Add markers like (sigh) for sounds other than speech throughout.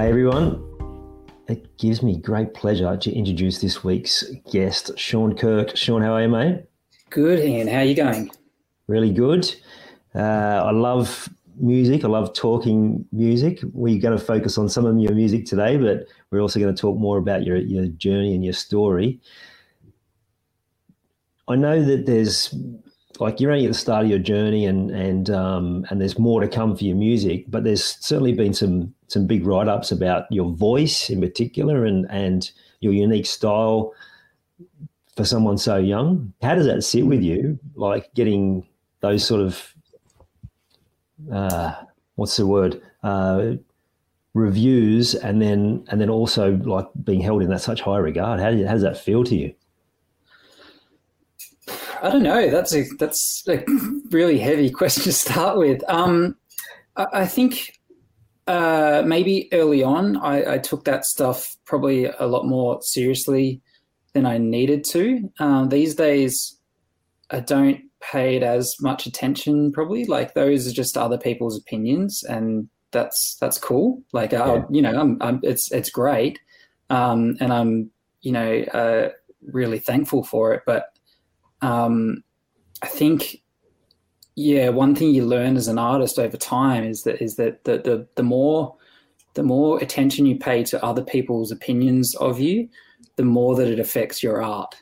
Hey everyone, it gives me great pleasure to introduce this week's guest, Shaun Kirk. Shaun, how are you, mate? Good, Ian. How are you going? Really good. Uh, I love music. I love talking music. We're going to focus on some of your music today, but we're also going to talk more about your, your journey and your story. I know that there's like you're only at the start of your journey and and um, and there's more to come for your music, but there's certainly been some some big write ups about your voice in particular and and your unique style for someone so young. How does that sit with you? Like getting those sort of uh, what's the word uh, reviews and then and then also like being held in that such high regard. How, how does that feel to you? I don't know. That's a that's a really heavy (laughs) question to start with. Um, I, I think uh, maybe early on, I, I, took that stuff probably a lot more seriously than I needed to. Uh, these days, I don't pay it as much attention. Probably like those are just other people's opinions, and that's that's cool. Like, yeah. I, you know, I'm, I'm, it's it's great, um, and I'm you know uh, really thankful for it, but um, I think, yeah, one thing you learn as an artist over time is that is that the the, the more the more attention you pay to other people's opinions of you, the more that it affects your art.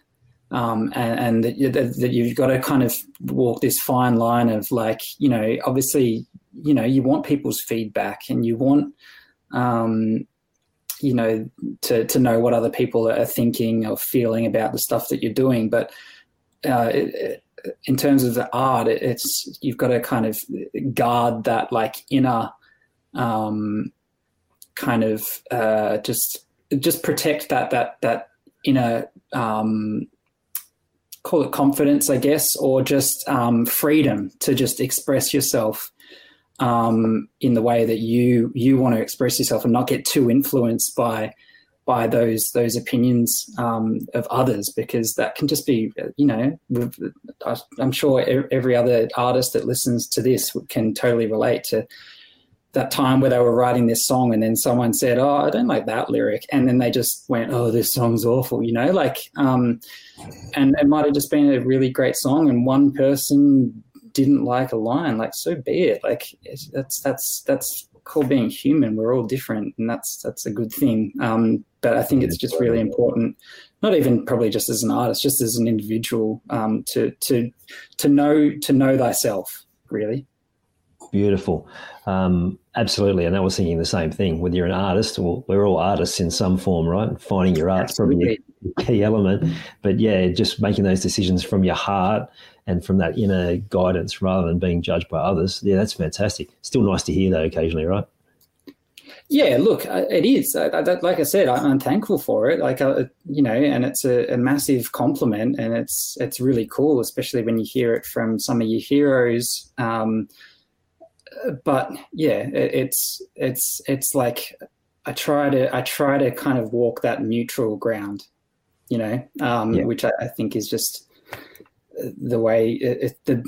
Um, and, and that, that, you've got to kind of walk this fine line of like, you know, obviously, you know, you want people's feedback and you want, um, you know, to, to know what other people are thinking or feeling about the stuff that you're doing. But uh, it, in terms of the art, it, it's you've got to kind of guard that like inner um, kind of uh, just just protect that that that inner um, call it confidence, I guess, or just um, freedom to just express yourself um, in the way that you you want to express yourself, and not get too influenced by by those those opinions um, of others because that can just be you know I'm sure every other artist that listens to this can totally relate to that time where they were writing this song and then someone said oh I don't like that lyric and then they just went oh this song's awful you know like um, and it might have just been a really great song and one person didn't like a line like so be it like that's that's that's called being human. We're all different, and that's that's a good thing. Um, but I think it's just really important, not even probably just as an artist, just as an individual, um, to to to know to know thyself. Really beautiful. Um, absolutely, and I was thinking the same thing. Whether you're an artist, well, we're all artists in some form, right? Finding your art's probably a key element. But yeah, just making those decisions from your heart and from that inner guidance rather than being judged by others. Yeah, that's fantastic. Still nice to hear that occasionally, right? Yeah, look, uh, it is. like I said, I'm thankful for it. Like, uh, you know, and it's a, a, massive compliment, and it's it's really cool, especially when you hear it from some of your heroes. Um, but yeah, it, it's it's it's like I try to I try to kind of walk that neutral ground, you know, um, yeah. which I, I think is just the way it, the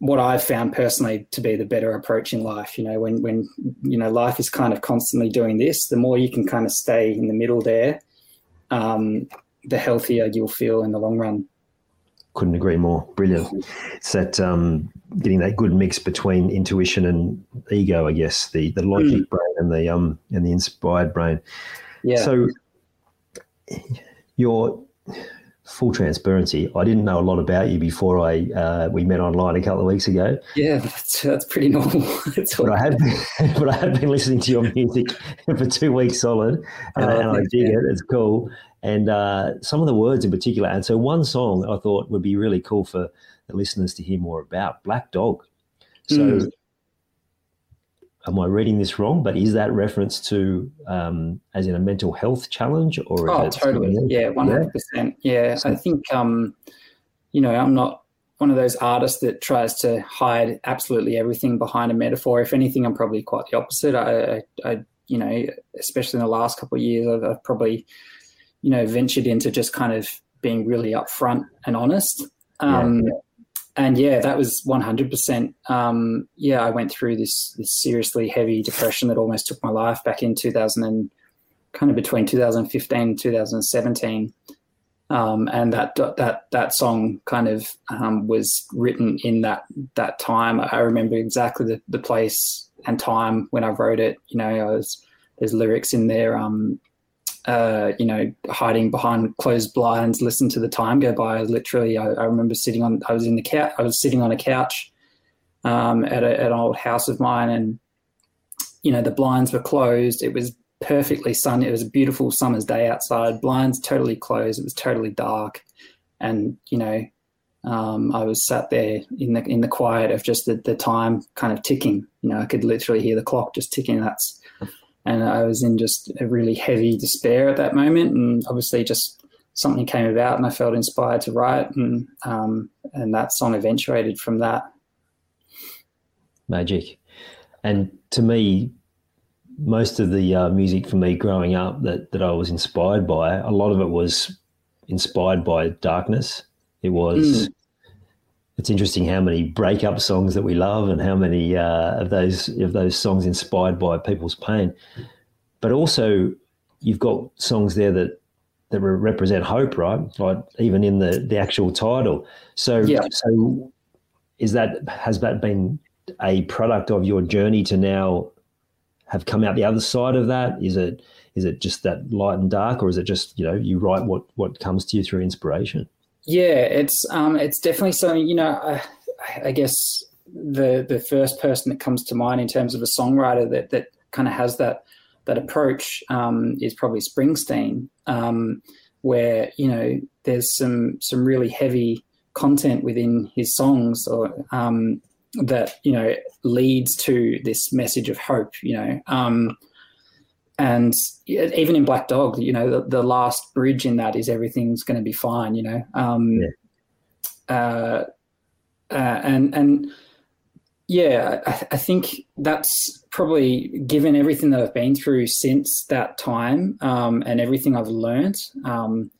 what I've found personally to be the better approach in life. You know, when when you know life is kind of constantly doing this, the more you can kind of stay in the middle there, um, the healthier you'll feel in the long run. couldn't agree more. Brilliant. It's that um, getting that good mix between intuition and ego, I guess, the the logic mm. brain and the um and the inspired brain. Yeah. So your full transparency, I didn't know a lot about you before I uh, we met online a couple of weeks ago. Yeah, that's, that's pretty normal. (laughs) that's but I have been, (laughs) but I have been listening to your music (laughs) for two weeks solid, and, oh, and I dig yeah. it. It's cool, and uh, some of the words in particular. And so one song I thought would be really cool for the listeners to hear more about Black Dog. So. Mm am I reading this wrong? But is that reference to um, as in a mental health challenge or? oh, totally. Yeah, one hundred percent. Yeah, I think um, you know I'm not one of those artists that tries to hide absolutely everything behind a metaphor. If anything, I'm probably quite the opposite. I, I, I you know, especially in the last couple of years, I've, I've probably you know ventured into just kind of being really upfront and honest. Um, yeah and yeah, that was 100%. Um, yeah, I went through this, this seriously heavy depression that almost took my life back in 2000 and kind of between 2015 and 2017. Um, and that that that song kind of um, was written in that that time. I remember exactly the, the place and time when I wrote it. You know, I was there's lyrics in there. Um, uh, you know, hiding behind closed blinds, listen to the time go by. Literally, I, I remember sitting on, I was in the couch, I was sitting on a couch um, at, a, an old house of mine, and you know, the blinds were closed. It was perfectly sunny. It was a beautiful summer's day outside. Blinds totally closed. It was totally dark, and you know, um, I was sat there in the in the quiet of just the, the time kind of ticking. You know, I could literally hear the clock just ticking. That's and I was in just a really heavy despair at that moment. And obviously, just something came about, and I felt inspired to write, and um, and that song eventuated from that. Magic, and to me, most of the uh, music for me growing up that that I was inspired by, a lot of it was inspired by darkness. It was. Mm. It's interesting how many breakup songs that we love, and how many uh, of those of those songs inspired by people's pain. But also, you've got songs there that that represent hope, right? Like even in the the actual title. So, yeah. so is that has that been a product of your journey to now have come out the other side of that? Is it is it just that light and dark, or is it just you know you write what what comes to you through inspiration? Yeah, it's um, it's definitely something. You know, I, I guess the the first person that comes to mind in terms of a songwriter that that kind of has that that approach um, is probably Springsteen, um, where you know there's some some really heavy content within his songs, or um, that you know leads to this message of hope. You know, um, and even in Black Dog, you know, the, the, last bridge in that is everything's going to be fine, you know. Um, yeah. uh, uh, and and yeah, I, I, think that's probably given everything that I've been through since that time um, and everything I've learned. Um,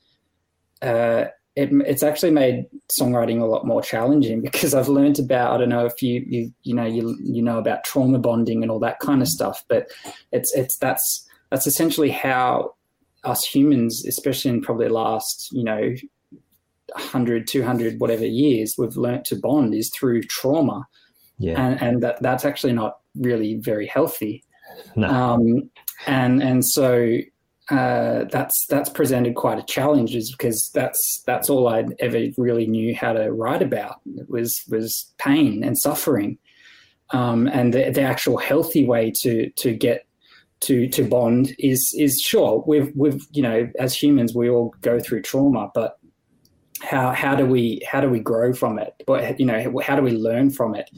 uh, it, it's actually made songwriting a lot more challenging (laughs) because I've learned about I don't know if you you you know you you know about trauma bonding and all that kind of stuff, but it's it's that's that's essentially how us humans, especially in probably the last, you know, 100, 200, whatever years, we've learnt to bond is through trauma. Yeah. And, and that, that's actually not really very healthy. No. Um, and, and so uh, that's that's presented quite a challenge, is because that's that's all I ever really knew how to write about it was was pain and suffering, um, and the, the actual healthy way to to get to to bond is is sure we've we've you know as humans we all go through trauma but how how do we how do we grow from it? But you know how do we learn from it?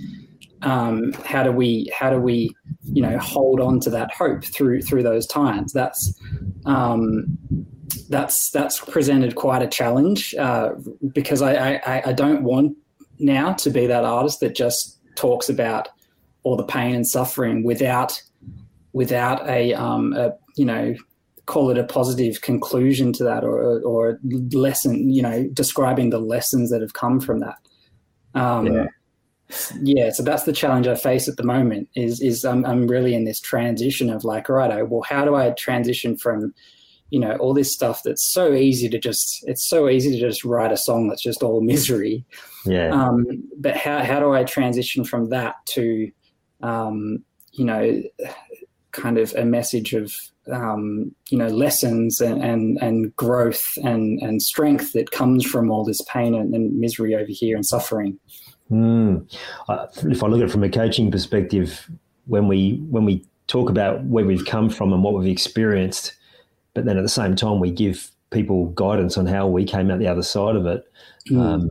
Um, how do we how do we you know hold on to that hope through through those times? That's um, that's that's presented quite a challenge uh, because I, I I don't want now to be that artist that just talks about all the pain and suffering without without a, um, a you know call it a positive conclusion to that or or lesson you know describing the lessons that have come from that. Um, yeah. yeah so that's the challenge i face at the moment is is I'm, I'm really in this transition of like all right well how do i transition from you know all this stuff that's so easy to just it's so easy to just write a song that's just all misery. Yeah. Um, but how, how do i transition from that to um, you know kind of a message of um, you know lessons and, and, and growth and, and strength that comes from all this pain and, and misery over here and suffering mm. uh, if i look at it from a coaching perspective when we when we talk about where we've come from and what we've experienced but then at the same time we give people guidance on how we came out the other side of it. Mm. Um,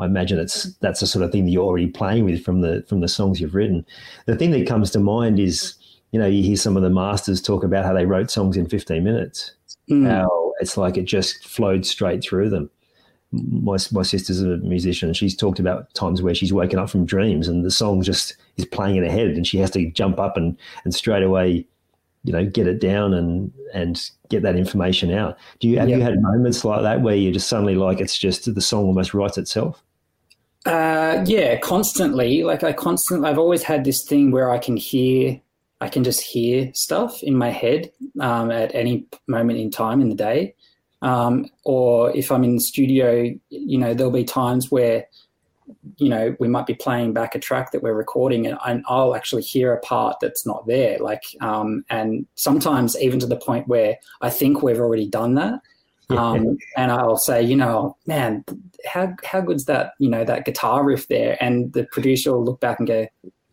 I imagine it's that's the sort of thing that you're already playing with from the from the songs you've written. The thing that comes to mind is, you know, you hear some of the masters talk about how they wrote songs in 15 minutes. Mm. How it's like it just flowed straight through them. My my sister's a musician. She's talked about times where she's woken up from dreams and the song just is playing in her head, and she has to jump up and and straight away you know get it down and and get that information out do you have you had moments like that where you're just suddenly like it's just the song almost writes itself uh, yeah constantly like i constantly i've always had this thing where i can hear i can just hear stuff in my head um, at any moment in time in the day um, or if i'm in the studio you know there'll be times where you know, we might be playing back a track that we're recording, and, I'll actually hear a part that's not there. Like, um, and sometimes even to the point where I think we've already done that, (laughs) um, and I'll say, you know, man, how how good's that? You know, that guitar riff there, and the producer will look back and go,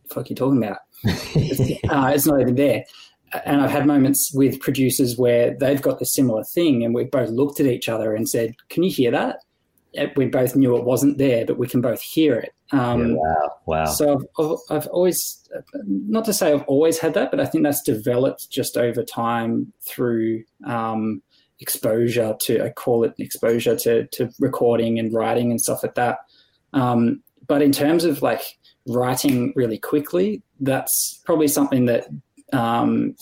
"Fuck, you talking about? Uh, it's not even there." And I've had moments with producers where they've got the similar thing, and we've both looked at each other and said, "Can you hear that?" we both knew it wasn't there, but we can both hear it. Um, yeah, wow, wow. So I've, I've, always, not to say I've always had that, but I think that's developed just over time through um, exposure to, I call it exposure to, to recording and writing and stuff like that. Um, but in terms of like writing really quickly, that's probably something that um,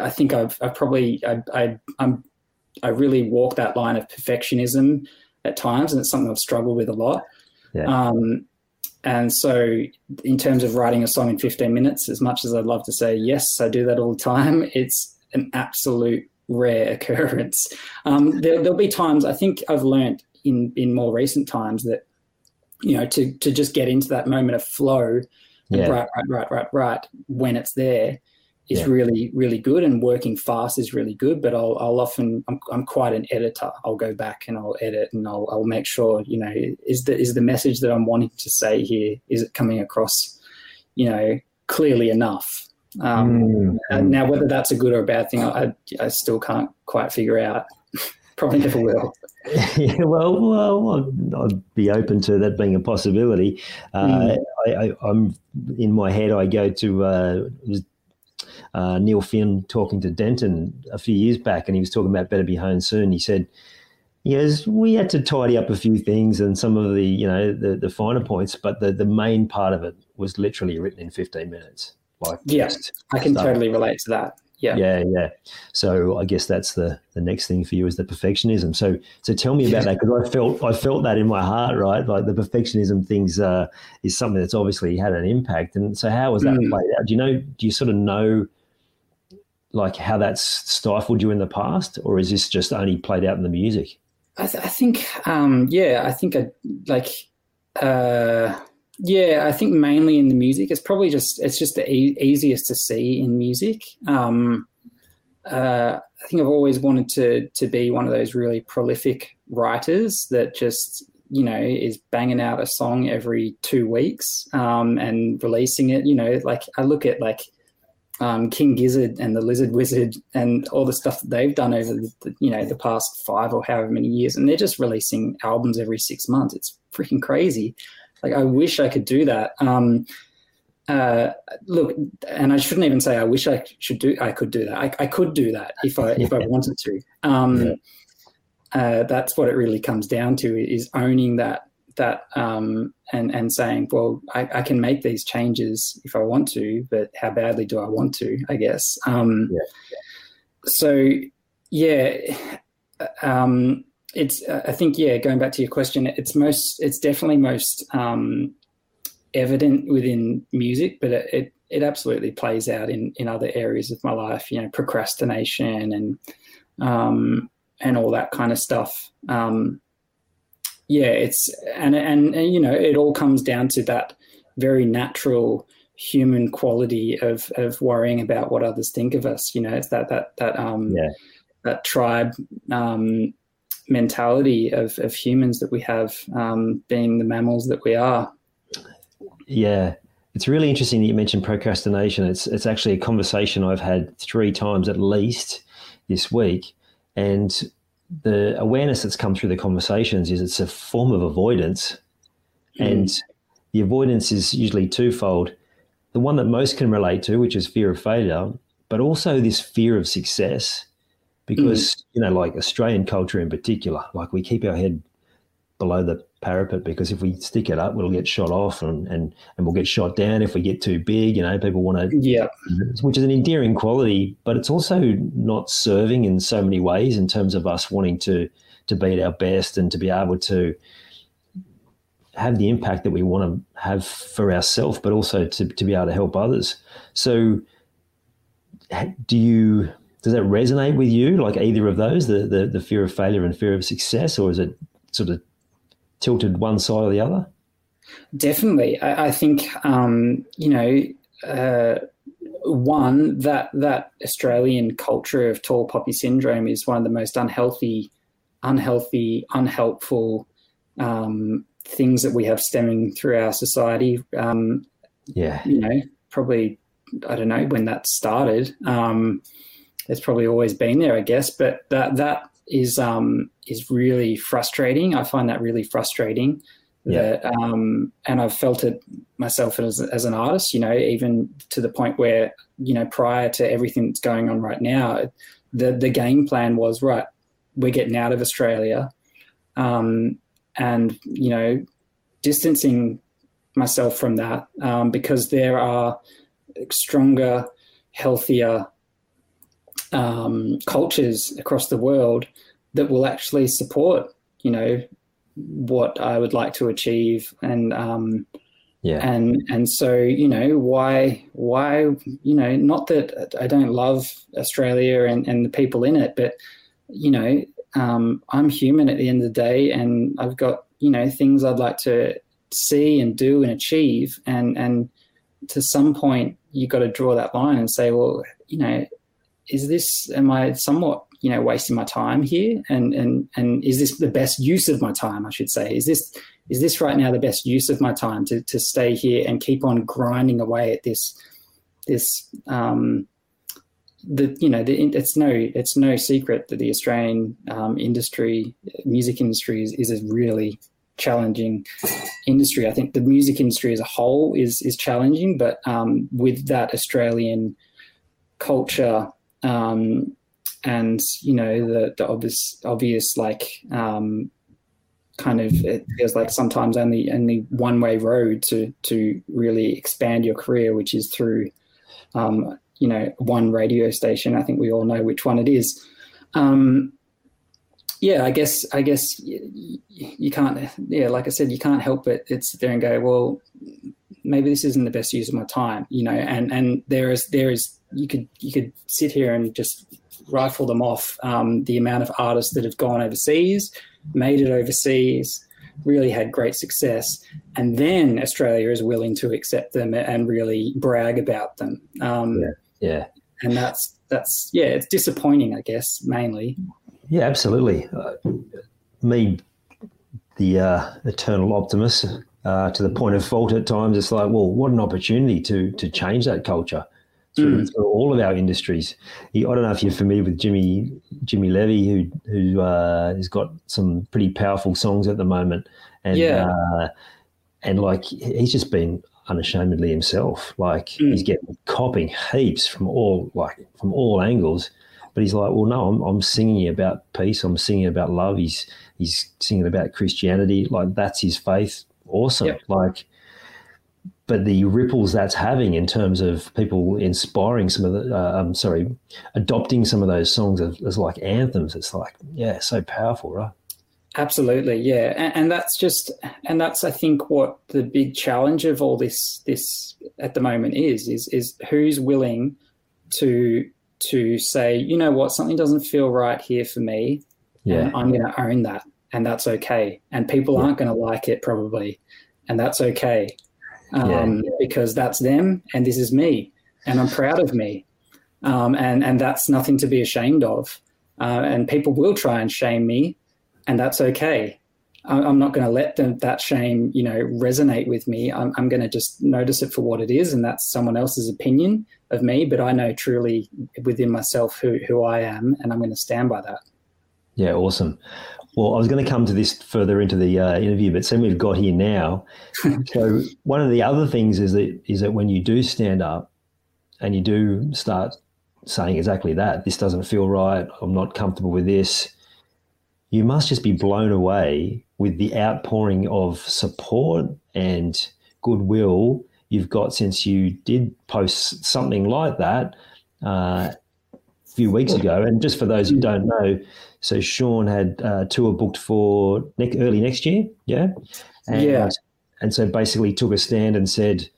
I think I've, I've probably, I, I, I'm, I really walk that line of perfectionism at times, and it's something I've struggled with a lot. Yeah. Um, and so, in terms of writing a song in 15 minutes, as much as I'd love to say, yes, I do that all the time, (laughs) it's an absolute rare occurrence. Um, there, will be times, I think I've learned in, in more recent times that, you know, to, to just get into that moment of flow, yeah. right, right, right, right, right, when it's there, is yeah. really really good and working fast is really good but i'll, I'll often I'm, I'm quite an editor i'll go back and i'll edit and I'll, I'll make sure you know is the is the message that i'm wanting to say here is it coming across you know clearly enough um, mm-hmm. now whether that's a good or a bad thing i, I still can't quite figure out (laughs) probably never will (laughs) yeah, well, well, I'd be open to that being a possibility. Uh, mm. I, am in my head. I go to uh, uh, Neil Finn talking to Denton a few years back, and he was talking about Better Be Home Soon. He said, Yes, we had to tidy up a few things and some of the, you know, the, the finer points, but the, the main part of it was literally written in 15 minutes. Like, yes, I can totally relate to that. Yeah. Yeah, yeah. So I guess that's the the next thing for you is the perfectionism. So so tell me about (laughs) that because I felt I felt that in my heart, right? Like the perfectionism things uh, is something that's obviously had an impact. And so how was that mm. played out? Do you know? Do you sort of know? like how that's stifled you in the past, or is this just only played out in the music? I, th- I think, um, yeah, I think I like, uh, yeah, I think mainly in the music. It's probably just it's just the e- easiest to see in music. Um, uh, I think I've always wanted to to be one of those really prolific writers that just you know is banging out a song every two weeks um, and releasing it. You know, like I look at like um, King Gizzard and the Lizard Wizard and all the stuff that they've done over the, you know the past five or however many years, and they're just releasing albums every six months. It's freaking crazy. Like I wish I could do that. Um, uh, look, and I shouldn't even say I wish I should do. I could do that. I, I could do that if I if I (laughs) wanted to. Um, yeah. uh, that's what it really comes down to: is owning that that um, and and saying, well, I, I, can make these changes if I want to, but how badly do I want to? I guess. Um, yeah. So, yeah, um, it's. I think yeah. Going back to your question, it's most. It's definitely most um, evident within music, but it, it it absolutely plays out in in other areas of my life. You know, procrastination and um, and all that kind of stuff. Um, yeah, it's and, and and you know it all comes down to that very natural human quality of of worrying about what others think of us. You know, it's that that that um Yeah. that tribe um mentality of of humans that we have, um, being the mammals that we are. Yeah, it's really interesting that you mentioned procrastination. It's it's actually a conversation I've had three times at least this week, and the awareness that's come through the conversations is it's a form of avoidance, and the avoidance is usually twofold. The one that most can relate to, which is fear of failure, but also this fear of success, Mm-hmm. because you know, like Australian culture in particular, like we keep our head below the parapet because if we stick it up, we'll get shot off and, and, and we'll get shot down if we get too big. You know, people want to, Yeah, which is an endearing quality, but it's also not serving in so many ways in terms of us wanting to to be at our best and to be able to have the impact that we want to have for ourselves, but also to, to be able to help others. So, do you does that resonate with you? Like either of those, the the, the fear of failure and fear of success, or is it sort of tilted one side or the other? definitely. I, I think um, you know. Uh, one that that Australian culture of tall poppy syndrome is one of the most unhealthy, unhealthy, unhelpful um, things that we have stemming through our society. Um, Yeah, you know, probably I don't know when that started. Um, it's probably always been there, I guess, but that that is um, is really frustrating. I find that really frustrating. Yeah. That, um, and I've felt it myself as, as an artist. You know, even to the point where you know, prior to everything that's going on right now, the the game plan was right. We're getting out of Australia, um, and you know, distancing myself from that um, because there are stronger, healthier um, cultures across the world that will actually support, you know, what I would like to achieve, and um, yeah, and and so you know why why you know not that I don't love Australia and and the people in it, but you know um, I'm human at the end of the day, and I've got you know things I'd like to see and do and achieve, and and to some point you've got to draw that line and say, well, you know, is this am I somewhat you know wasting my time here, and and and is this the best use of my time? I should say, is this is this right now the best use of my time to to stay here and keep on grinding away at this this um, the you know the, it's no it's no secret that the Australian um, industry music industry is, is a really challenging industry. I think the music industry as a whole is is challenging, but um, with that Australian culture um, and you know the the obvious obvious like um, kind of it feels like sometimes only only one way road to to really expand your career, which is through um, you know one radio station. I think we all know which one it is. Um, yeah, I guess I guess you, you can't. Yeah, like I said, you can't help but it sit there and go, well, maybe this isn't the best use of my time, you know. And and there is there is you could you could sit here and just rifle them off. Um, the amount of artists that have gone overseas, made it overseas, really had great success, and then Australia is willing to accept them and really brag about them. Um, yeah, yeah, and that's that's yeah, it's disappointing, I guess, mainly. Yeah, absolutely. Uh, me, the uh, eternal optimist, uh, to the point of fault at times, it's like, well, what an opportunity to to change that culture through, mm. through all of our industries. I don't know if you're familiar with Jimmy Jimmy Levy, who who uh, has got some pretty powerful songs at the moment, and yeah. uh, and like he's just been unashamedly himself. Like mm. he's getting copping heaps from all like from all angles. But he's like, well, no, I'm, I'm singing about peace. I'm singing about love. He's he's singing about Christianity. Like that's his faith. Awesome. Yep. Like, but the ripples that's having in terms of people inspiring some of the, uh, I'm sorry, adopting some of those songs as, as, like anthems. It's like, yeah, so powerful, right? Absolutely, yeah, and, and that's just, and that's I think what the big challenge of all this this at the moment is is is who's willing to to say, you know what, something doesn't feel right here for me. Yeah. I'm going to own that. And that's okay. And people Yeah. aren't going to like it probably. And that's okay. Um, Yeah. Because that's them and this is me. And I'm proud of me. Um, and, and that's nothing to be ashamed of. Uh, and people will try and shame me. And that's okay. I'm not going to let them, that shame, you know, resonate with me. I'm, I'm going to just notice it for what it is, and that's someone else's opinion of me. But I know truly within myself who who I am, and I'm going to stand by that. Yeah, awesome. Well, I was going to come to this further into the uh, interview, but seeing we've got here now. (laughs) so one of the other things is that is that when you do stand up and you do start saying exactly that, this doesn't feel right. I'm not comfortable with this. You must just be blown away with the outpouring of support and goodwill you've got since you did post something like that uh, few weeks ago. And just for those who mm. don't know, so Shaun had a tour booked for ne- early next year, yeah, and, Yeah. and so basically took a stand and said,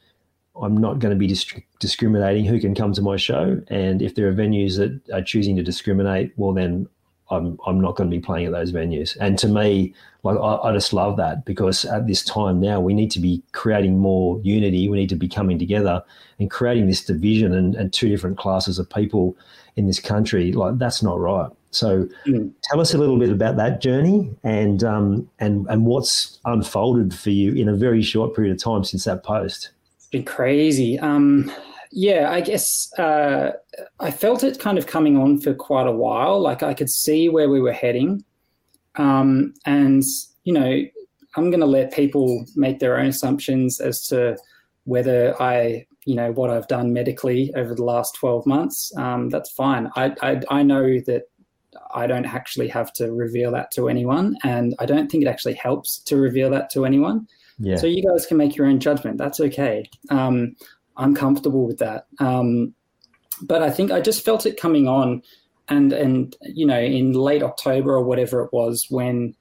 "I'm not going to be dis- discriminating who can come to my show, and if there are venues that are choosing to discriminate, well then." I'm, I'm not going to be playing at those venues. And to me, like I, I just love that because at this time now we need to be creating more unity. We need to be coming together and creating this division and, and two different classes of people in this country. Like that's not right. So Mm. tell us a little bit about that journey and um, and and what's unfolded for you in a very short period of time since that post. It's been crazy. Um, yeah, I guess uh, I felt it kind of coming on for quite a while. Like I could see where we were heading, um, and you know, I'm going to let people make their own assumptions as to whether I, you know, what I've done medically over the last 12 months. Um, that's fine. I, I I know that I don't actually have to reveal that to anyone, and I don't think it actually helps to reveal that to anyone. Yeah. So you guys can make your own judgment. That's okay. Um, I'm comfortable with that. Um, but I think I just felt it coming on, and and you know in late October or whatever it was when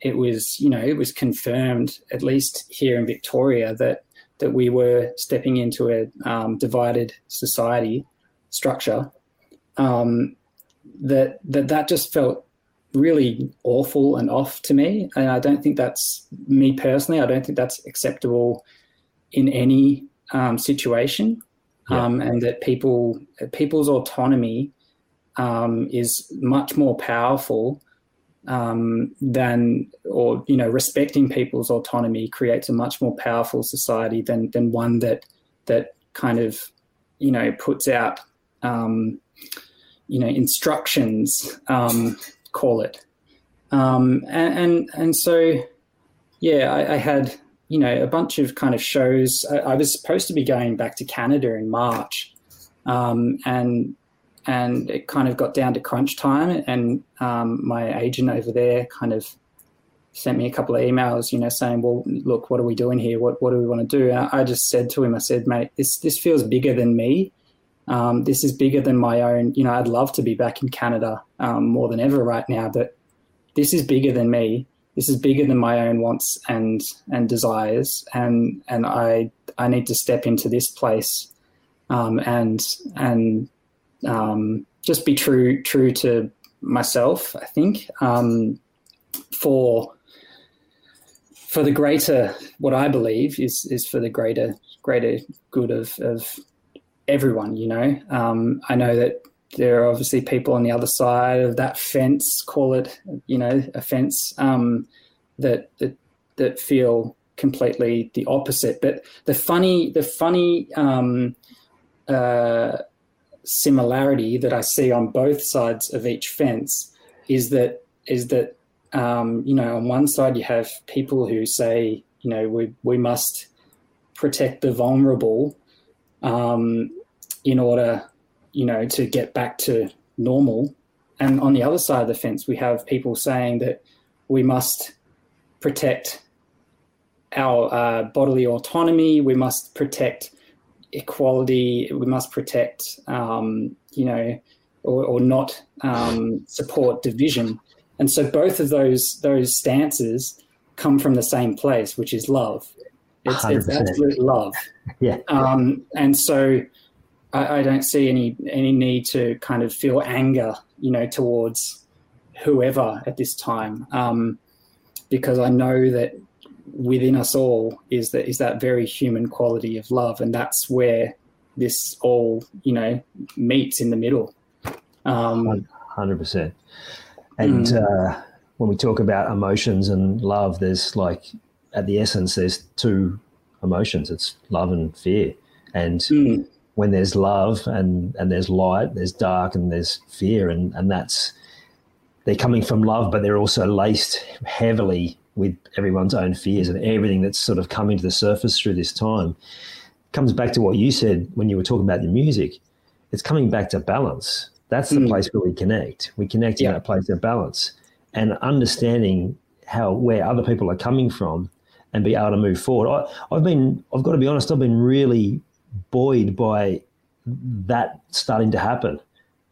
it was you know it was confirmed at least here in Victoria that that we were stepping into a um, divided society structure. Um, that that that just felt really awful and off to me, and I don't think that's me personally. I don't think that's acceptable in any um, situation, Yeah. um, and that people people's autonomy um, is much more powerful um, than, or you know, respecting people's autonomy creates a much more powerful society than than one that that kind of you know puts out um, you know instructions, um, call it, um, and, and and so yeah, I, I had you know a bunch of kind of shows. I, I was supposed to be going back to Canada in March, um, and and it kind of got down to crunch time, and um, my agent over there kind of sent me a couple of emails, you know, saying, "Well, look, what are we doing here? What what do we want to do?" And I just said to him, "I said, mate, this this feels bigger than me. Um, this is bigger than my own. You know, I'd love to be back in Canada um, more than ever right now, but this is bigger than me. This is bigger than my own wants and and desires, and and I I need to step into this place, um, and and um, just be true true to myself. I think um, for for the greater what I believe is is for the greater greater good of of everyone. You know, um, I know that there are obviously people on the other side of that fence, call it you know a fence, um, that that that feel completely the opposite. But the funny the funny um, uh, similarity that I see on both sides of each fence is that is that um, you know on one side you have people who say you know we we must protect the vulnerable um, in order you know to get back to normal. And on the other side of the fence we have people saying that we must protect our uh, bodily autonomy. We must protect equality. We must protect um, you know or, or not um, support division. And so both of those those stances come from the same place which is love. It's, it's absolute love. Yeah. um, and so I, I, don't see any any need to kind of feel anger, you know, towards whoever at this time, um, because I know that within us all is that is that very human quality of love, and that's where this all you know meets in the middle. Um, Hundred percent. And mm. uh, when we talk about emotions and love, there's like at the essence, there's two emotions. It's love and fear. And mm. When there's love and and there's light, there's dark and there's fear, and and that's they're coming from love, but they're also laced heavily with everyone's own fears and everything that's sort of coming to the surface through this time comes back to what you said when you were talking about the music. It's coming back to balance. That's the mm. place where we connect. We connect yeah. in that place of balance and understanding how where other people are coming from and be able to move forward. I, I've been, I've got to be honest, I've been really buoyed by that starting to happen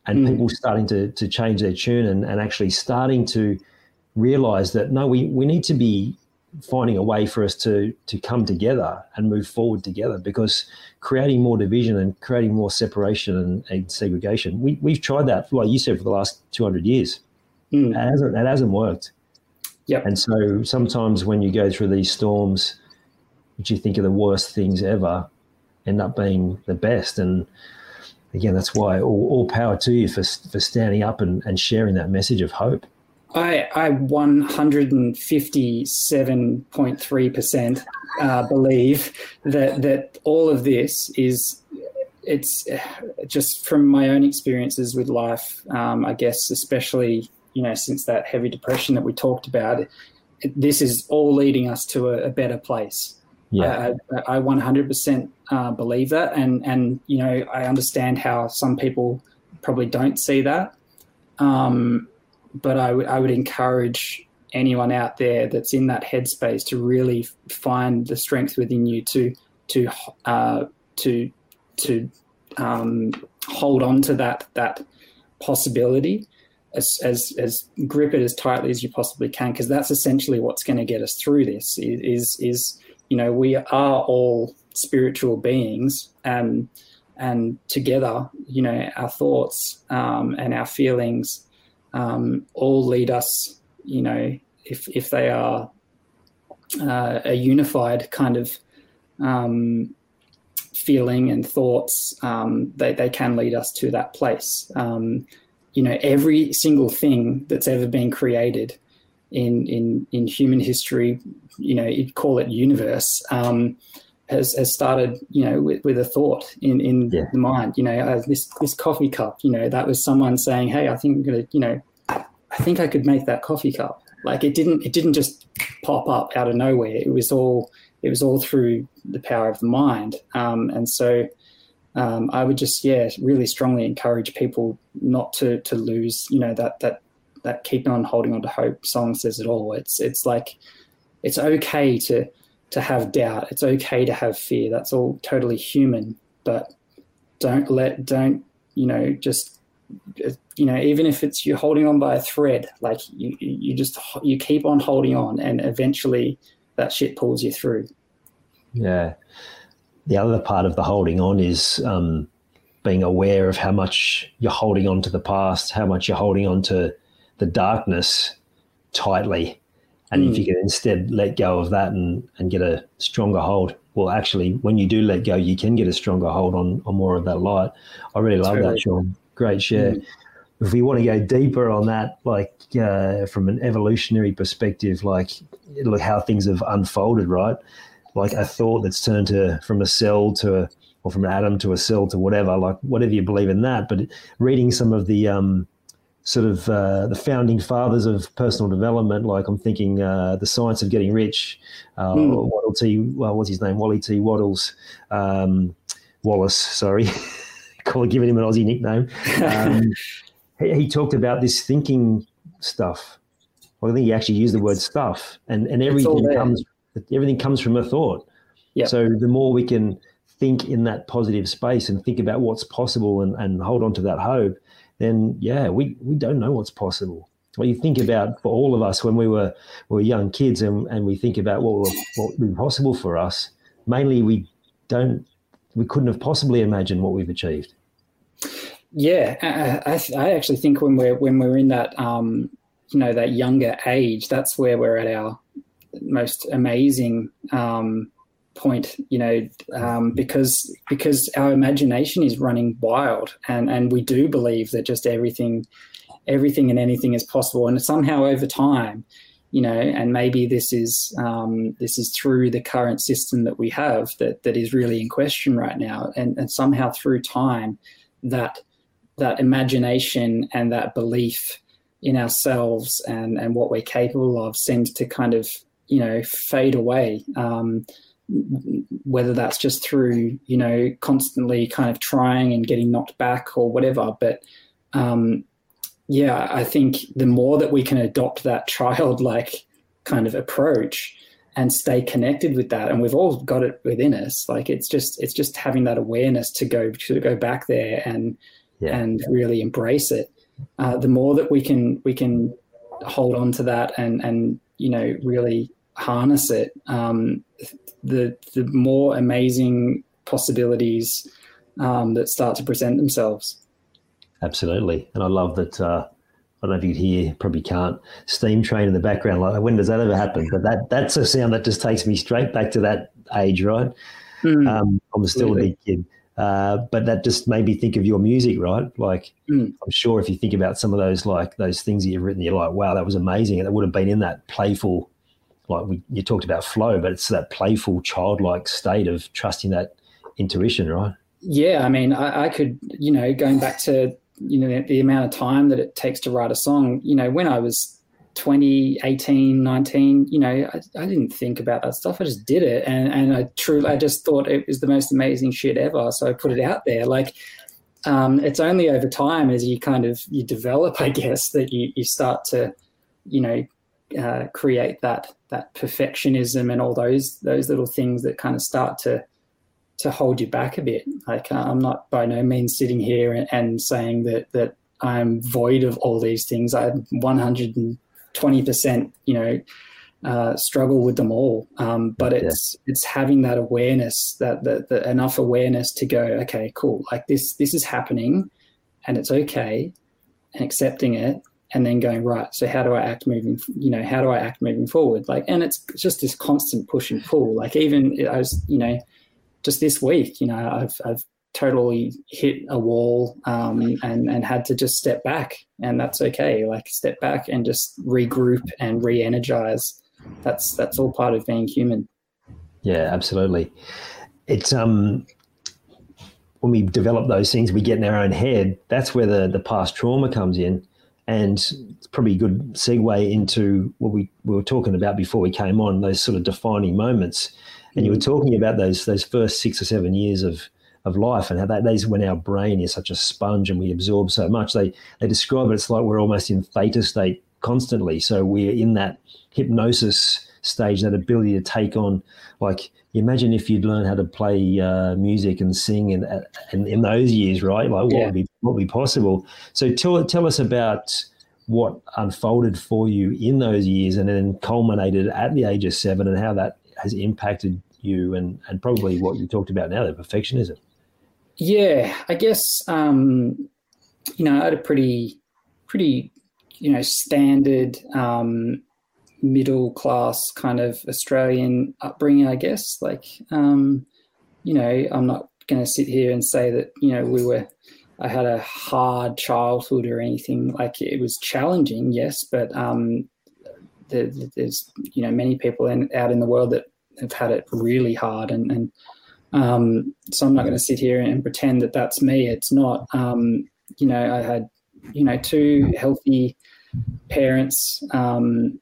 and mm. people starting to, to change their tune and, and actually starting to realize that no, we, we need to be finding a way for us to to come together and move forward together because creating more division and creating more separation and, and segregation we, we've tried that like you said for the last 200 years mm. it, hasn't, it hasn't worked yep. and so sometimes when you go through these storms which you think are the worst things ever end up being the best and again that's why all, all power to you for, for standing up and, and sharing that message of hope I, I 157.3% uh, believe that, that all of this is, it's just from my own experiences with life, um, I guess, especially, you know, since that heavy depression that we talked about, this is all leading us to a, a better place. Yeah. I, I 100% uh, believe that. And, and, you know, I understand how some people probably don't see that. Um, but I, w- I would encourage anyone out there that's in that headspace to really find the strength within you to to uh, to to um, hold on to that that possibility as, as as grip it as tightly as you possibly can because that's essentially what's going to get us through this is is you know we are all spiritual beings and and together you know our thoughts um, and our feelings um, all lead us, you know, if, if they are uh, a unified kind of um, feeling and thoughts, um, they, they can lead us to that place. Um, you know, every single thing that's ever been created in, in, in human history, you know, you'd call it universe, um, has, has started, you know, with, with a thought in, in yeah. the mind, you know, uh, this, this coffee cup, you know, that was someone saying, Hey, I think I'm to, you know, I think I could make that coffee cup. Like it didn't, it didn't just pop up out of nowhere. It was all, it was all through the power of the mind. Um, and so, um, I would just, yeah, really strongly encourage people not to, to lose, you know, that, that, that keeping on holding on to hope song says it all. It's, it's like, it's okay to, to have doubt. It's okay to have fear. That's all totally human. But don't let don't you know just you know even if it's you're holding on by a thread, like you you just you keep on holding on, and eventually that shit pulls you through. Yeah. The other part of the holding on is um, being aware of how much you're holding on to the past, how much you're holding on to the darkness tightly and mm. if you can instead let go of that and, and get a stronger hold, well, actually, when you do let go, you can get a stronger hold on, on more of that light. I really love that, Shaun. Great share. Mm. If we want to go deeper on that, like uh, from an evolutionary perspective, like look how things have unfolded, right? Like a thought that's turned to from a cell to a, or from an atom to a cell to whatever, like whatever you believe in that. But reading some of the um, sort of uh, the founding fathers of personal development. Like I'm thinking uh, the science of getting rich. Uh, mm. Waddle T. Well, what's his name? Wally T. Waddles. Um, Wallace. Sorry, (laughs) call it giving him an Aussie nickname. Um, (laughs) he, he, talked about this thinking stuff. Well, I think he actually used the word stuff, and and everything comes everything comes from a thought. Yep. So the more we can think in that positive space and think about what's possible and, and hold on to that hope, then yeah, we, we don't know what's possible. What you think about for all of us when we were we were young kids and, and we think about what, what would be possible for us, mainly we don't we couldn't have possibly imagined what we've achieved. Yeah, I, I, actually think when we're when we're in that um, you know that younger age, that's where we're at our most amazing um, point. You know, um, because because our imagination is running wild, and and we do believe that just everything everything and anything is possible, and somehow over time you know, and maybe this is um, this is through the current system that we have that that is really in question right now, and, and somehow through time, that that imagination and that belief in ourselves and and what we're capable of seems to kind of you know fade away. Um, whether that's just through you know constantly kind of trying and getting knocked back or whatever, but um, yeah, I think the more that we can adopt that (laughs) childlike kind of approach and stay connected with that, and we've all got it within us. Like it's just it's just having that awareness to go to go back there and yeah. and really embrace it. Uh, the more that we can we can hold on to that and and you know really harness it, um, the the more amazing possibilities um, that start to present themselves. Absolutely, and I love that. Uh, I don't know if you can hear, probably can't. Steam train in the background. Like, when does that ever happen? But that that's a sound that just takes me straight back to that age, right? Mm, um, I'm still absolutely. a big kid. Uh, but that just made me think of your music, right? Like, mm. I'm sure if you think about some of those, like those things that you've written, you're like, wow, that was amazing. And it would have been in that playful, like we, you talked about flow, but it's that playful, childlike state of trusting that intuition, right? Yeah, I mean, I, I could, you know, going back to you know, the, amount of time that it takes to write a song, you know, when I was 20, 18, 19, you know, I, I, didn't think about that stuff. I just did it. And, and I truly, I just thought it was the most amazing shit ever. So I put it out there. Like, um, it's only over time as you kind of, you develop, (laughs) I guess, that you, you start to, you know, uh, create that, that perfectionism and all those, those little things that kind of start to, to hold you back a bit. Like uh, I'm not by no means sitting here and, and saying that that I'm void of all these things. I 120 percent, you know, uh, struggle with them all. Um, but it's yeah. it's having that awareness, that, that, that enough awareness to go, okay, cool. Like this this is happening, and it's okay, and accepting it, and then going right. So how do I act moving? You know, how do I act moving forward? Like, and it's just this constant push and pull. Like even I was, you know just this week, you know, I've, I've totally hit a wall um, and, and had to just step back. And that's okay. Like step back and just regroup and re-energize. That's, that's all part of being human. Yeah, absolutely. It's, um, when we develop those things, we get in our own head. That's where the, the past trauma comes in. And it's probably a good segue into what we, we were talking about before we came on, those sort of defining moments and you were mm. talking about those those first six or seven years of of life and how that is when our brain is such a sponge and we absorb so much. They they describe it. It's like we're almost in theta state constantly. So we're in that hypnosis stage, that ability to take on. Like imagine if you'd learn how to play uh, music and sing in, in, in those years, right? Like what yeah. would be what would be possible? So tell tell us about what unfolded for you in those years and then culminated at the age of seven and how that has impacted you and, and probably what you talked about now, the perfectionism? Yeah, I guess, um, you know, I had a pretty, pretty, you know, standard um, middle class kind of Australian upbringing, I guess. Like, um, you know, I'm not going to sit here and say that, you know, we were, I had a hard childhood or anything. Like, it was challenging, yes, but um, there's, you know, many people in, out in the world that have had it really hard, and, and um, so I'm not going to sit here and pretend that that's me. It's not. Um, you know, I had you know two healthy parents. Um,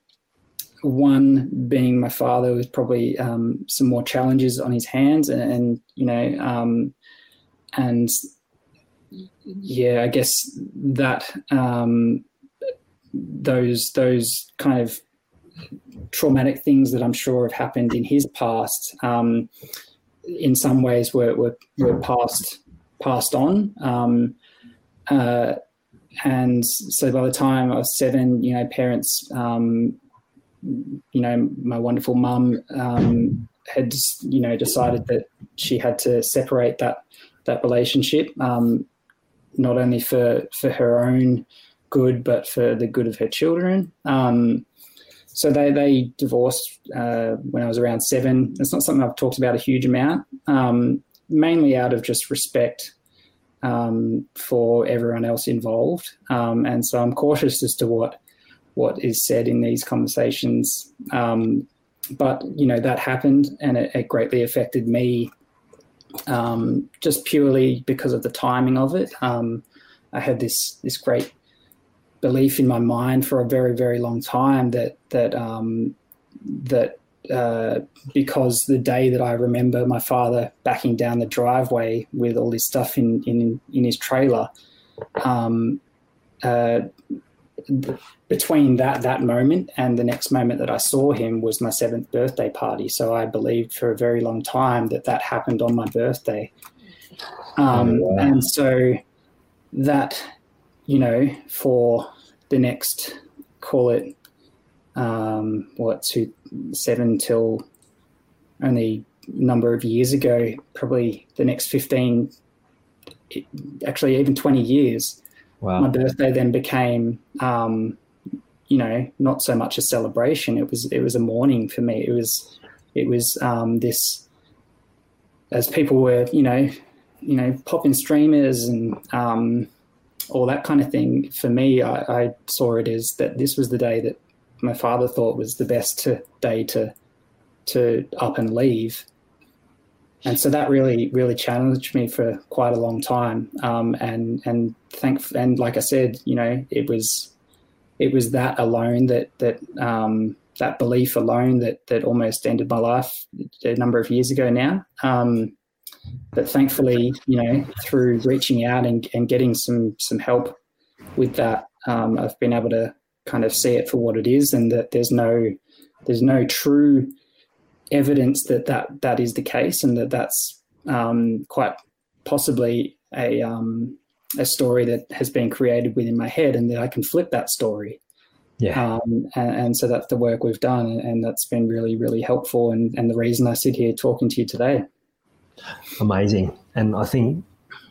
one being my father with probably um, some more challenges on his hands, and, and you know, um, and yeah, I guess that um, those those kind of traumatic things that I'm sure have happened in his past, um, in some ways were, were, were passed, passed on. Um, uh, and so by the time I was seven, you know, parents, um, you know, my wonderful mum um, had you know decided that she had to separate that that relationship, um, not only for for her own good, but for the good of her children. Um, so they they divorced uh, when I was around seven. It's not something I've talked about a huge amount, mainly out of just respect um, for everyone else involved, um, and so I'm cautious as to what what is said in these conversations. Um, but you know that happened, and it, it greatly affected me, um, just purely because of the timing of it. Um, I had this this great belief in my mind for a very very long time that that um, that uh, because the day that I remember my father backing down the driveway with all this stuff in in in his trailer, um, uh, between that that moment and the next moment that I saw him was my seventh birthday party. So I believed for a very long time that that happened on my birthday, um, oh, wow. and so that you know for the next call it um, what two seven till only number of years ago, probably the next fifteen, actually even twenty years Wow. My birthday then became, um, you know, not so much a celebration. It was it was a mourning for me. It was it was um, this as people were, you know, you know, popping streamers and um, all that kind of thing. For me, I, I, saw it as that this was the day that my father thought was the best to, day to to up and leave and so that really really challenged me for quite a long time. Um, and and thank and like I said you know it was it was that alone that that um, that belief alone that that almost ended my life a number of years ago now. Um, but thankfully you know through reaching out and, and getting some some help with that um, I've been able to kind of see it for what it is and that there's no there's no true evidence that that, that is the case and that that's um, quite possibly a, um, a story that has been created within my head and that I can flip that story. Yeah. Um, and, and, so that's the work we've done. And that's been really, really helpful. And, and the reason I sit here talking to you today. Amazing. And I think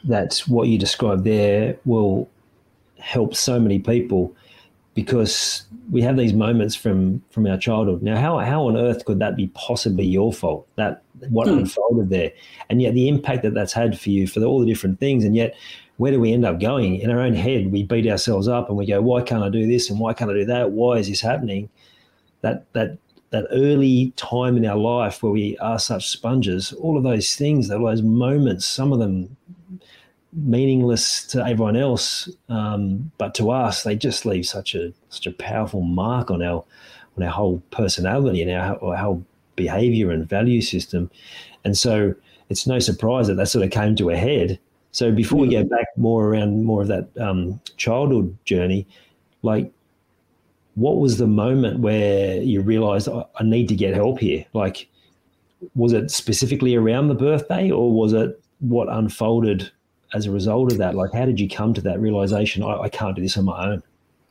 that what you described there will help so many people because we have these moments from from our childhood. Now, how how on earth could that be possibly your fault? That what mm. unfolded there, and yet the impact that that's had for you for the, all the different things, and yet where do we end up going in our own head? We beat ourselves up and we go, why can't I do this and why can't I do that? Why is this happening? That that that early time in our life where we are such sponges, all of those things, all those moments, some of them meaningless to everyone else, um, but to us, they just leave such a such a powerful mark on our on our whole personality and our, our whole behavior and value system. And so it's no surprise that that sort of came to a head. So before we go back more around more of that um, childhood journey, like what was the moment where you realized I, I need to get help here? Like, was it specifically around the birthday or was it what unfolded as a result of that? Like, how did you come to that realization? I, I can't do this on my own.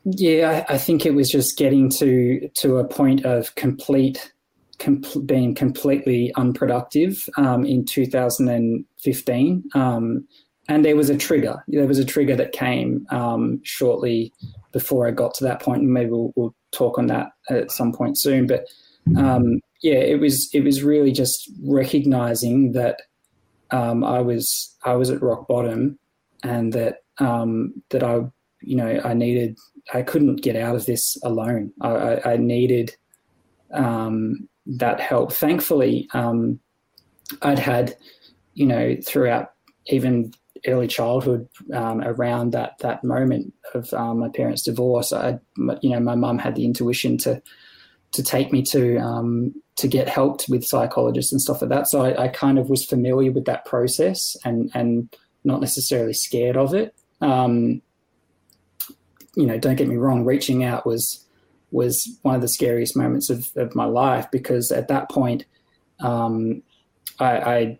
Yeah, I, I, think it was just getting to to a point of complete, com- being completely unproductive um, in 2015. Um, and there was a trigger. There was a trigger that came um, shortly before I got to that point. point, and maybe we'll, we'll talk on that at some point soon. But um, yeah, it was it was really just recognizing that um, I was I was at rock bottom, and that um, that I you know I needed I couldn't get out of this alone. I, I, I needed um, that help. Thankfully, um, I'd had you know throughout even early childhood um, around that that moment of um, my parents' divorce. I you know my mum had the intuition to to take me to um, to get helped with psychologists and stuff like that. So I, I, kind of was familiar with that process and and not necessarily scared of it. Um, you know, don't get me wrong. Reaching out was was one of the scariest moments of, of my life because at that point, um, I, I,